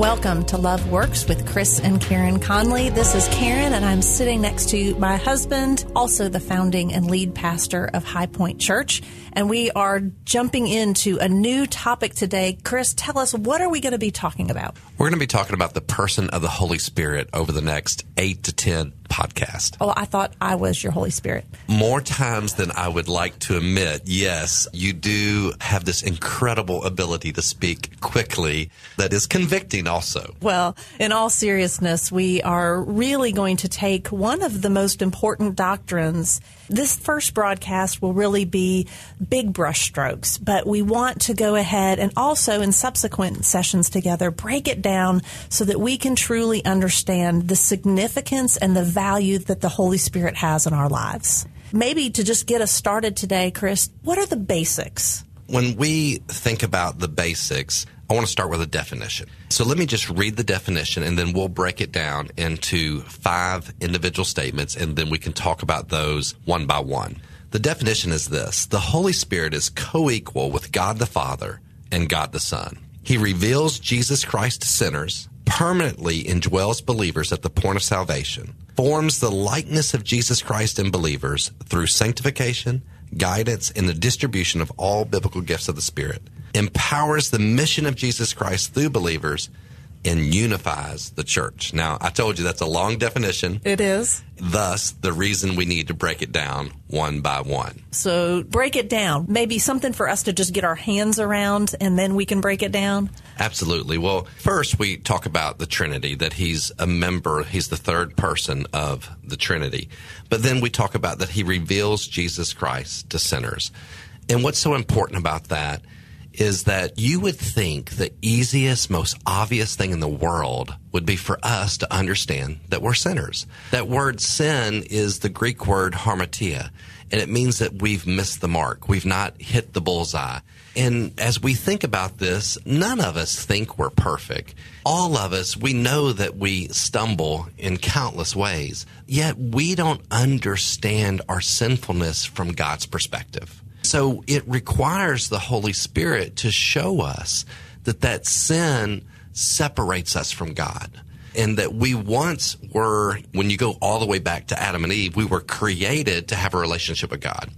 Welcome to Love Works with Chris and Karen Conlee. This is Karen, and I'm sitting next to my husband, also the founding and lead pastor of High Point Church. And we are jumping into a new topic today. Chris, tell us, what are we going to be talking about? We're going to be talking about the person of the Holy Spirit over the next eight to 10 podcast. Oh, I thought I was your Holy Spirit. More times than I would like to admit, yes, you do have this incredible ability to speak quickly that is convicting also. Well, in all seriousness, we are really going to take one of the most important doctrines. This first broadcast will really be big brushstrokes, but we want to go ahead and also in subsequent sessions together break it down so that we can truly understand the significance and the value that the Holy Spirit has in our lives. Maybe to just get us started today, Chris, what are the basics? When we think about the basics, I want to start with a definition. So let me just read the definition and then we'll break it down into five individual statements and then we can talk about those one by one. The definition is this The Holy Spirit is co equal with God the Father and God the Son. He reveals Jesus Christ to sinners, permanently indwells believers at the point of salvation, forms the likeness of Jesus Christ in believers through sanctification, guidance, and the distribution of all biblical gifts of the Spirit, empowers the mission of Jesus Christ through believers, and unifies the church. Now, I told you that's a long definition. It is. Thus, the reason we need to break it down one by one. So, break it down. Maybe something for us to just get our hands around and then we can break it down? Absolutely. Well, first we talk about the Trinity, that he's a member, he's the third person of the Trinity. But then we talk about that he reveals Jesus Christ to sinners. And what's so important about that is that you would think the easiest, most obvious thing in the world would be for us to understand that we're sinners. That word sin is the Greek word hamartia, and it means that we've missed the mark. We've not hit the bullseye. And as we think about this, none of us think we're perfect. All of us, we know that we stumble in countless ways, yet we don't understand our sinfulness from God's perspective. So it requires the Holy Spirit to show us that that sin separates us from God. And that we once were, when you go all the way back to Adam and Eve, we were created to have a relationship with God.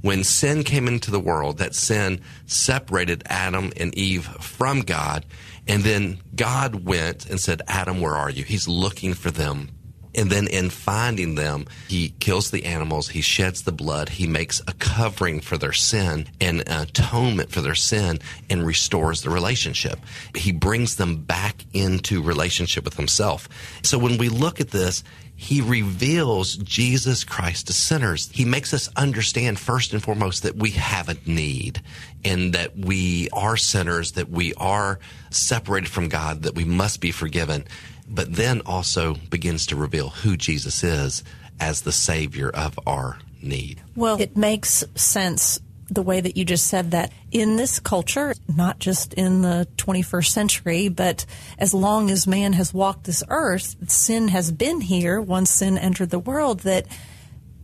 When sin came into the world, that sin separated Adam and Eve from God. And then God went and said, Adam, where are you? He's looking for them and then in finding them, he kills the animals, he sheds the blood, he makes a covering for their sin and atonement for their sin and restores the relationship. He brings them back into relationship with himself. So when we look at this, he reveals Jesus Christ to sinners. He makes us understand first and foremost that we have a need and that we are sinners, that we are separated from God, that we must be forgiven but then also begins to reveal who Jesus is as the Savior of our need. Well, it makes sense the way that you just said that in this culture, not just in the 21st century, but as long as man has walked this earth, sin has been here once sin entered the world, that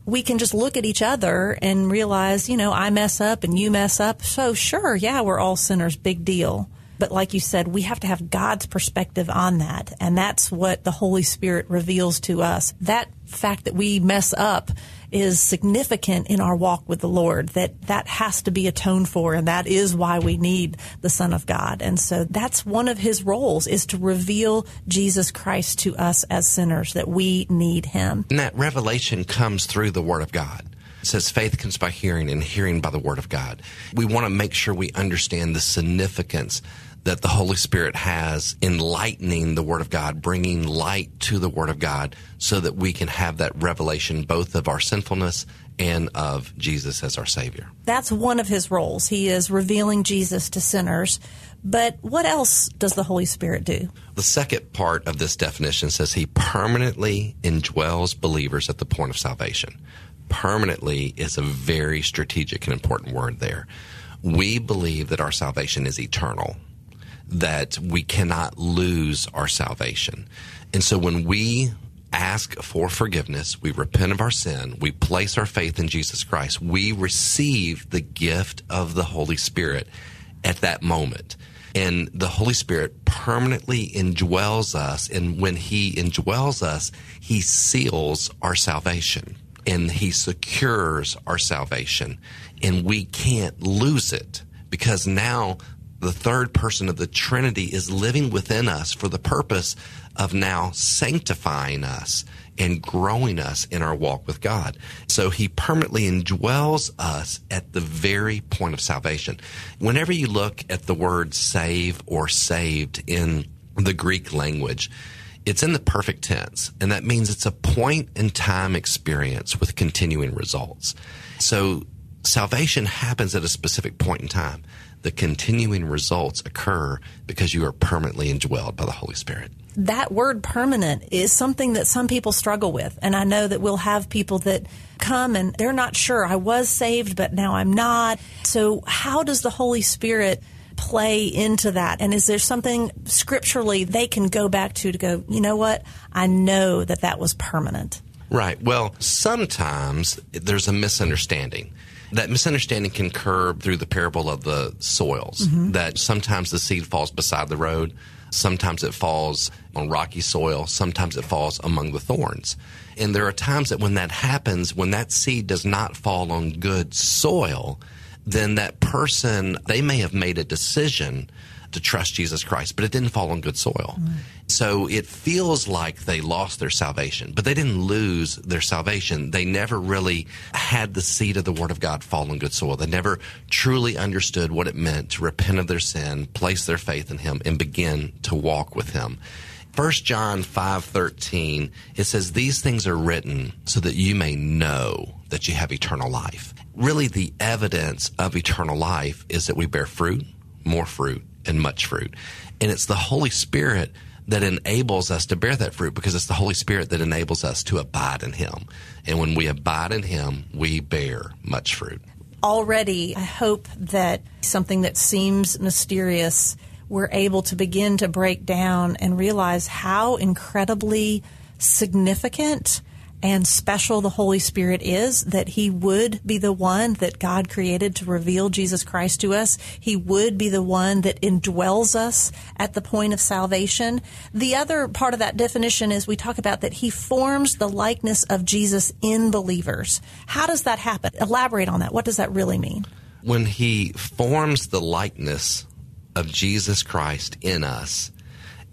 we can just look at each other and realize, you know, I mess up and you mess up. So sure, yeah, we're all sinners, big deal. But like you said, we have to have God's perspective on that. And that's what the Holy Spirit reveals to us. That fact that we mess up is significant in our walk with the Lord, that that has to be atoned for. And that is why we need the Son of God. And so that's one of his roles is to reveal Jesus Christ to us as sinners, that we need him. And that revelation comes through the Word of God. It says faith comes by hearing and hearing by the word of God. We want to make sure we understand the significance that the Holy Spirit has enlightening the Word of God, bringing light to the Word of God so that we can have that revelation both of our sinfulness and of Jesus as our Savior. That's one of his roles. He is revealing Jesus to sinners. But what else does the Holy Spirit do? The second part of this definition says he permanently indwells believers at the point of salvation. Permanently is a very strategic and important word there. We believe that our salvation is eternal that we cannot lose our salvation. And so when we ask for forgiveness, we repent of our sin, we place our faith in Jesus Christ, we receive the gift of the Holy Spirit at that moment. And the Holy Spirit permanently indwells us. And when He indwells us, He seals our salvation and He secures our salvation. And we can't lose it because now the third person of the Trinity is living within us for the purpose of now sanctifying us and growing us in our walk with God. So he permanently indwells us at the very point of salvation. Whenever you look at the word save or saved in the Greek language, it's in the perfect tense, and that means it's a point in time experience with continuing results. So salvation happens at a specific point in time. The continuing results occur because you are permanently indwelled by the Holy Spirit that word permanent is something that some people struggle with. And I know that we'll have people that come and they're not sure. I was saved, but now I'm not. So, how does the Holy Spirit play into that? And is there something scripturally they can go back to to go, you know what? I know that that was permanent. Right. Well, sometimes there's a misunderstanding. That misunderstanding can curb through the parable of the soils, mm-hmm. that sometimes the seed falls beside the road Sometimes it falls on rocky soil. Sometimes it falls among the thorns. And there are times that when that happens, when that seed does not fall on good soil, then that person, they may have made a decision to trust Jesus Christ, but it didn't fall on good soil. Mm. So it feels like they lost their salvation, but they didn't lose their salvation. They never really had the seed of the Word of God fall on good soil. They never truly understood what it meant to repent of their sin, place their faith in Him, and begin to walk with Him. 1 John 5:13 it says these things are written so that you may know that you have eternal life. Really the evidence of eternal life is that we bear fruit, more fruit, and much fruit. And it's the Holy Spirit that enables us to bear that fruit because it's the Holy Spirit that enables us to abide in Him. And when we abide in Him, we bear much fruit. Already, I hope that something that seems mysterious, we're able to begin to break down and realize how incredibly significant and special the Holy Spirit is, that He would be the one that God created to reveal Jesus Christ to us. He would be the one that indwells us at the point of salvation. The other part of that definition is we talk about that He forms the likeness of Jesus in believers. How does that happen? Elaborate on that. What does that really mean? When He forms the likeness of Jesus Christ in us,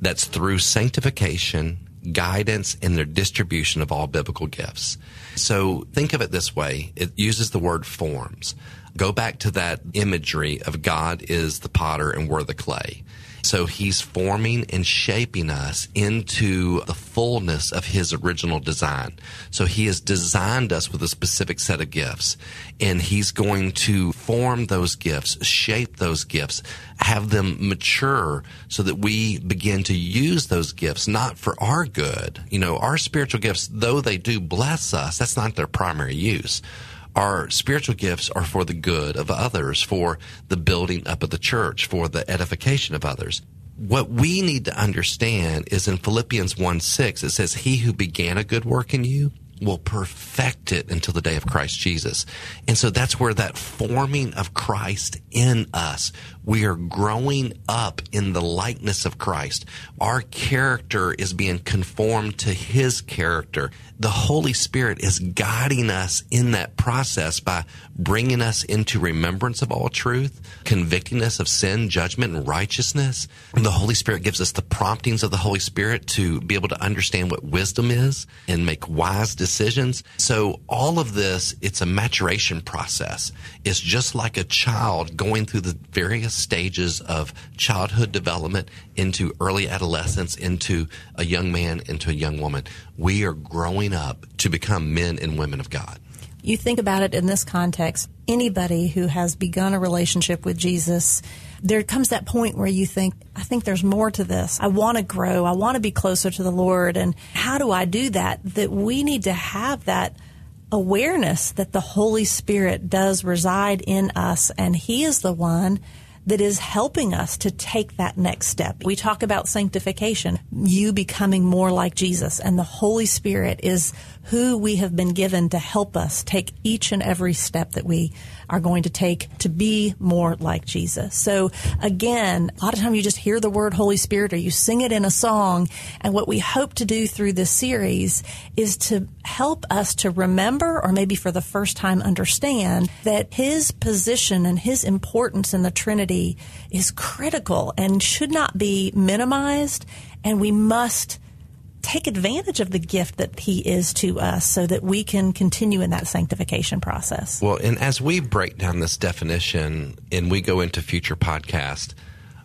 that's through sanctification guidance in their distribution of all biblical gifts. So think of it this way. It uses the word forms. Go back to that imagery of God is the potter and we're the clay. So he's forming and shaping us into the fullness of his original design. So he has designed us with a specific set of gifts and he's going to form those gifts, shape those gifts, have them mature so that we begin to use those gifts not for our good. You know, our spiritual gifts, though they do bless us, that's not their primary use our spiritual gifts are for the good of others, for the building up of the church, for the edification of others. What we need to understand is in Philippians 1 6, it says, He who began a good work in you will perfect it until the day of Christ Jesus. And so that's where that forming of Christ in us, we are growing up in the likeness of Christ. Our character is being conformed to his character. The Holy Spirit is guiding us in that process by bringing us into remembrance of all truth, convicting us of sin, judgment, and righteousness. And the Holy Spirit gives us the promptings of the Holy Spirit to be able to understand what wisdom is and make wise decisions. So all of this, it's a maturation process. It's just like a child going through the various stages of childhood development into early adolescence, into a young man, into a young woman. We are growing up to become men and women of God. You think about it in this context anybody who has begun a relationship with Jesus, there comes that point where you think, I think there's more to this. I want to grow. I want to be closer to the Lord. And how do I do that? That we need to have that awareness that the Holy Spirit does reside in us and He is the one that is helping us to take that next step. We talk about sanctification, you becoming more like Jesus, and the Holy Spirit is who we have been given to help us take each and every step that we are going to take to be more like Jesus. So again, a lot of time you just hear the word Holy Spirit or you sing it in a song. And what we hope to do through this series is to help us to remember or maybe for the first time understand that his position and his importance in the Trinity is critical and should not be minimized. And we must take advantage of the gift that he is to us so that we can continue in that sanctification process. Well, and as we break down this definition and we go into future podcasts,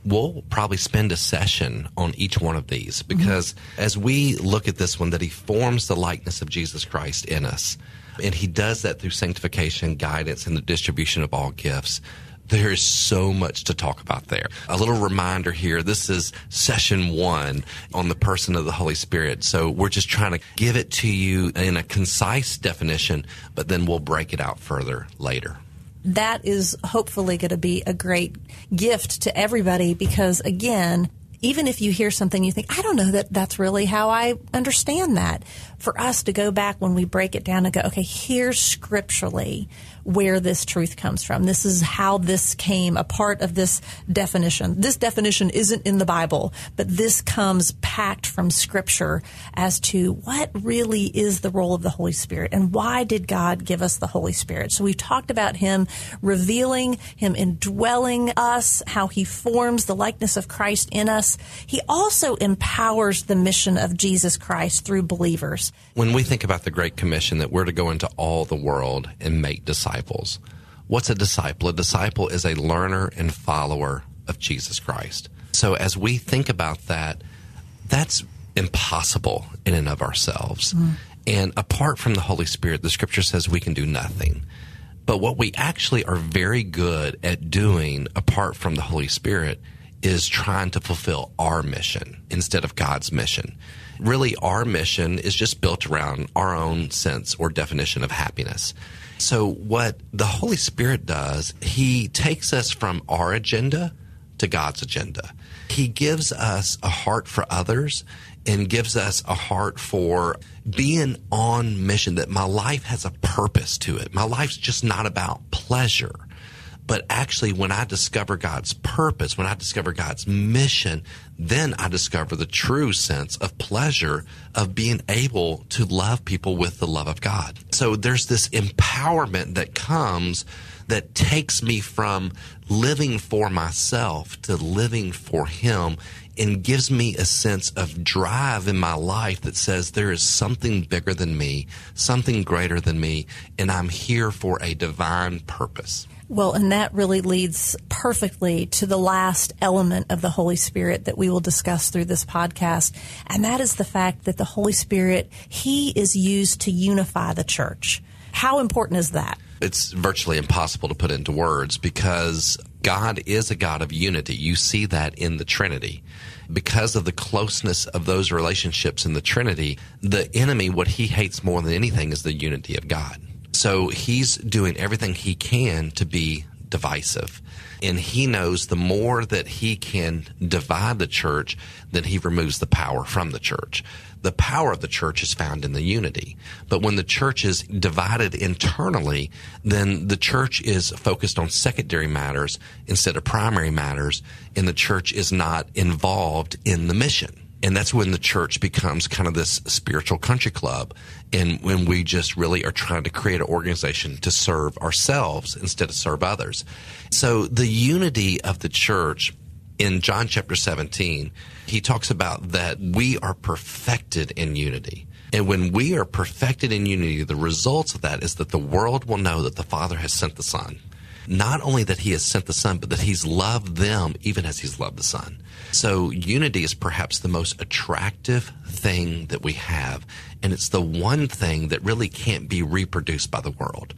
we'll probably spend a session on each one of these because mm-hmm. as we look at this one that he forms the likeness of Jesus Christ in us and he does that through sanctification, guidance and the distribution of all gifts. There is so much to talk about there. A little reminder here this is session one on the person of the Holy Spirit. So we're just trying to give it to you in a concise definition, but then we'll break it out further later that is hopefully going to be a great gift to everybody because again, even if you hear something you think, I don't know that that's really how I understand that. For us to go back when we break it down and go, okay, here's scripturally where this truth comes from. This is how this came a part of this definition. This definition isn't in the Bible, but this comes packed from scripture as to what really is the role of the Holy Spirit and why did God give us the Holy Spirit. So we've talked about him revealing, him indwelling us, how he forms the likeness of Christ in us. He also empowers the mission of Jesus Christ through believers. When we think about the Great Commission that we're to go into all the world and make disciples, disciples. What's a disciple? A disciple is a learner and follower of Jesus Christ. So as we think about that, that's impossible in and of ourselves. Mm. And apart from the Holy Spirit, the scripture says we can do nothing. But what we actually are very good at doing apart from the Holy Spirit is trying to fulfill our mission instead of God's mission. Really, our mission is just built around our own sense or definition of happiness. So, what the Holy Spirit does, He takes us from our agenda to God's agenda. He gives us a heart for others and gives us a heart for being on mission, that my life has a purpose to it. My life's just not about pleasure. But actually, when I discover God's purpose, when I discover God's mission, then I discover the true sense of pleasure of being able to love people with the love of God. So there's this empowerment that comes that takes me from living for myself to living for Him and gives me a sense of drive in my life that says there is something bigger than me, something greater than me, and I'm here for a divine purpose. Well, and that really leads perfectly to the last element of the Holy Spirit that we will discuss through this podcast. And that is the fact that the Holy Spirit, He is used to unify the church. How important is that? It's virtually impossible to put into words because God is a God of unity. You see that in the Trinity. Because of the closeness of those relationships in the Trinity, the enemy, what he hates more than anything is the unity of God. So he's doing everything he can to be divisive. And he knows the more that he can divide the church, then he removes the power from the church. The power of the church is found in the unity. But when the church is divided internally, then the church is focused on secondary matters instead of primary matters, and the church is not involved in the mission. And that's when the church becomes kind of this spiritual country club. And when we just really are trying to create an organization to serve ourselves instead of serve others. So the unity of the church in John chapter 17, he talks about that we are perfected in unity. And when we are perfected in unity, the results of that is that the world will know that the Father has sent the Son. Not only that he has sent the Son, but that he's loved them even as he's loved the Son. So unity is perhaps the most attractive thing that we have. And it's the one thing that really can't be reproduced by the world.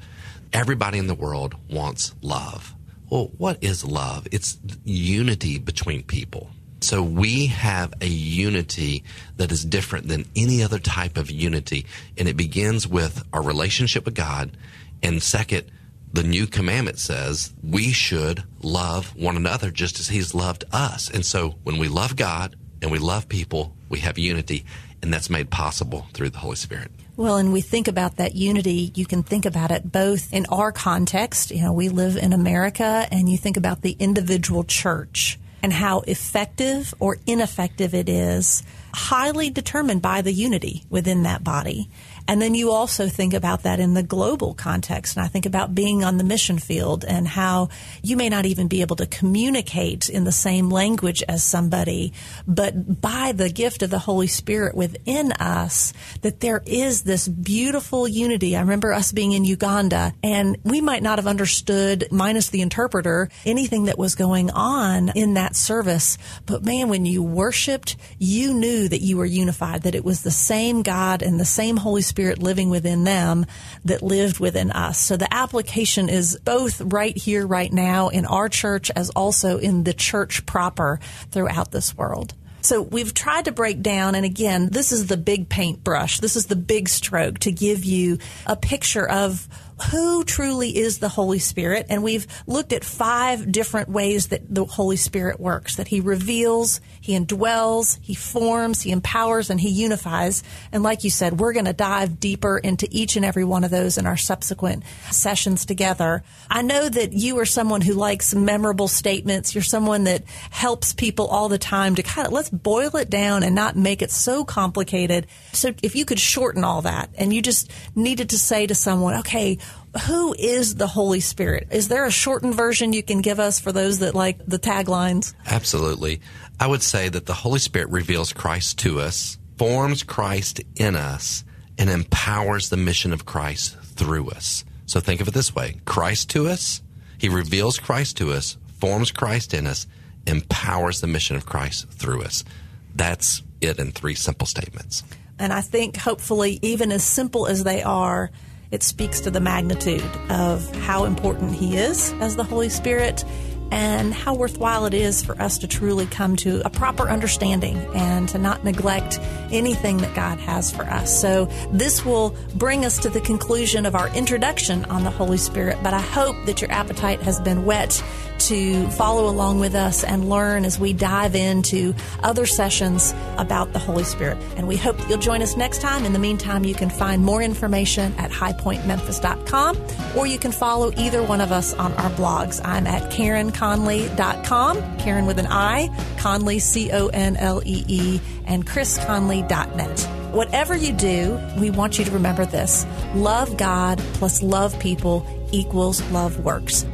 Everybody in the world wants love. Well, what is love? It's unity between people. So we have a unity that is different than any other type of unity. And it begins with our relationship with God. And second, the new commandment says we should love one another just as he's loved us. And so when we love God and we love people, we have unity. and that's made possible through the Holy Spirit. Well, and we think about that unity, you can think about it both in our context. You know, we live in America, and you think about the individual church and how effective or ineffective it is, highly determined by the unity within that body. And then you also think about that in the global context. And I think about being on the mission field and how you may not even be able to communicate in the same language as somebody, but by the gift of the Holy Spirit within us, that there is this beautiful unity. I remember us being in Uganda and we might not have understood, minus the interpreter, anything that was going on in that service. But man, when you worshiped, you knew that you were unified, that it was the same God and the same Holy Spirit Spirit living within them that lived within us. So the application is both right here, right now in our church as also in the church proper throughout this world. So we've tried to break down, and again, this is the big paintbrush. This is the big stroke to give you a picture of who truly is the Holy Spirit. And we've looked at five different ways that the Holy Spirit works, that He reveals, He indwells, He forms, He empowers, and He unifies. And like you said, we're going to dive deeper into each and every one of those in our subsequent sessions together. I know that you are someone who likes memorable statements. You're someone that helps people all the time to kind of let's boil it down and not make it so complicated. So if you could shorten all that and you just needed to say to someone, okay, who is the Holy Spirit? Is there a shortened version you can give us for those that like the taglines? Absolutely. I would say that the Holy Spirit reveals Christ to us, forms Christ in us, and empowers the mission of Christ through us. So think of it this way Christ to us, He reveals Christ to us, forms Christ in us, empowers the mission of Christ through us. That's it in three simple statements. And I think hopefully, even as simple as they are, it speaks to the magnitude of how important He is as the Holy Spirit and how worthwhile it is for us to truly come to a proper understanding and to not neglect anything that God has for us. So, this will bring us to the conclusion of our introduction on the Holy Spirit, but I hope that your appetite has been whet to follow along with us and learn as we dive into other sessions about the Holy Spirit. And we hope that you'll join us next time. In the meantime, you can find more information at highpointmemphis.com or you can follow either one of us on our blogs. I'm at KarenConlee.com, Karen with an I, Conlee, C O N L E E, and ChrisConlee.net. Whatever you do, we want you to remember this love God plus love people equals love works.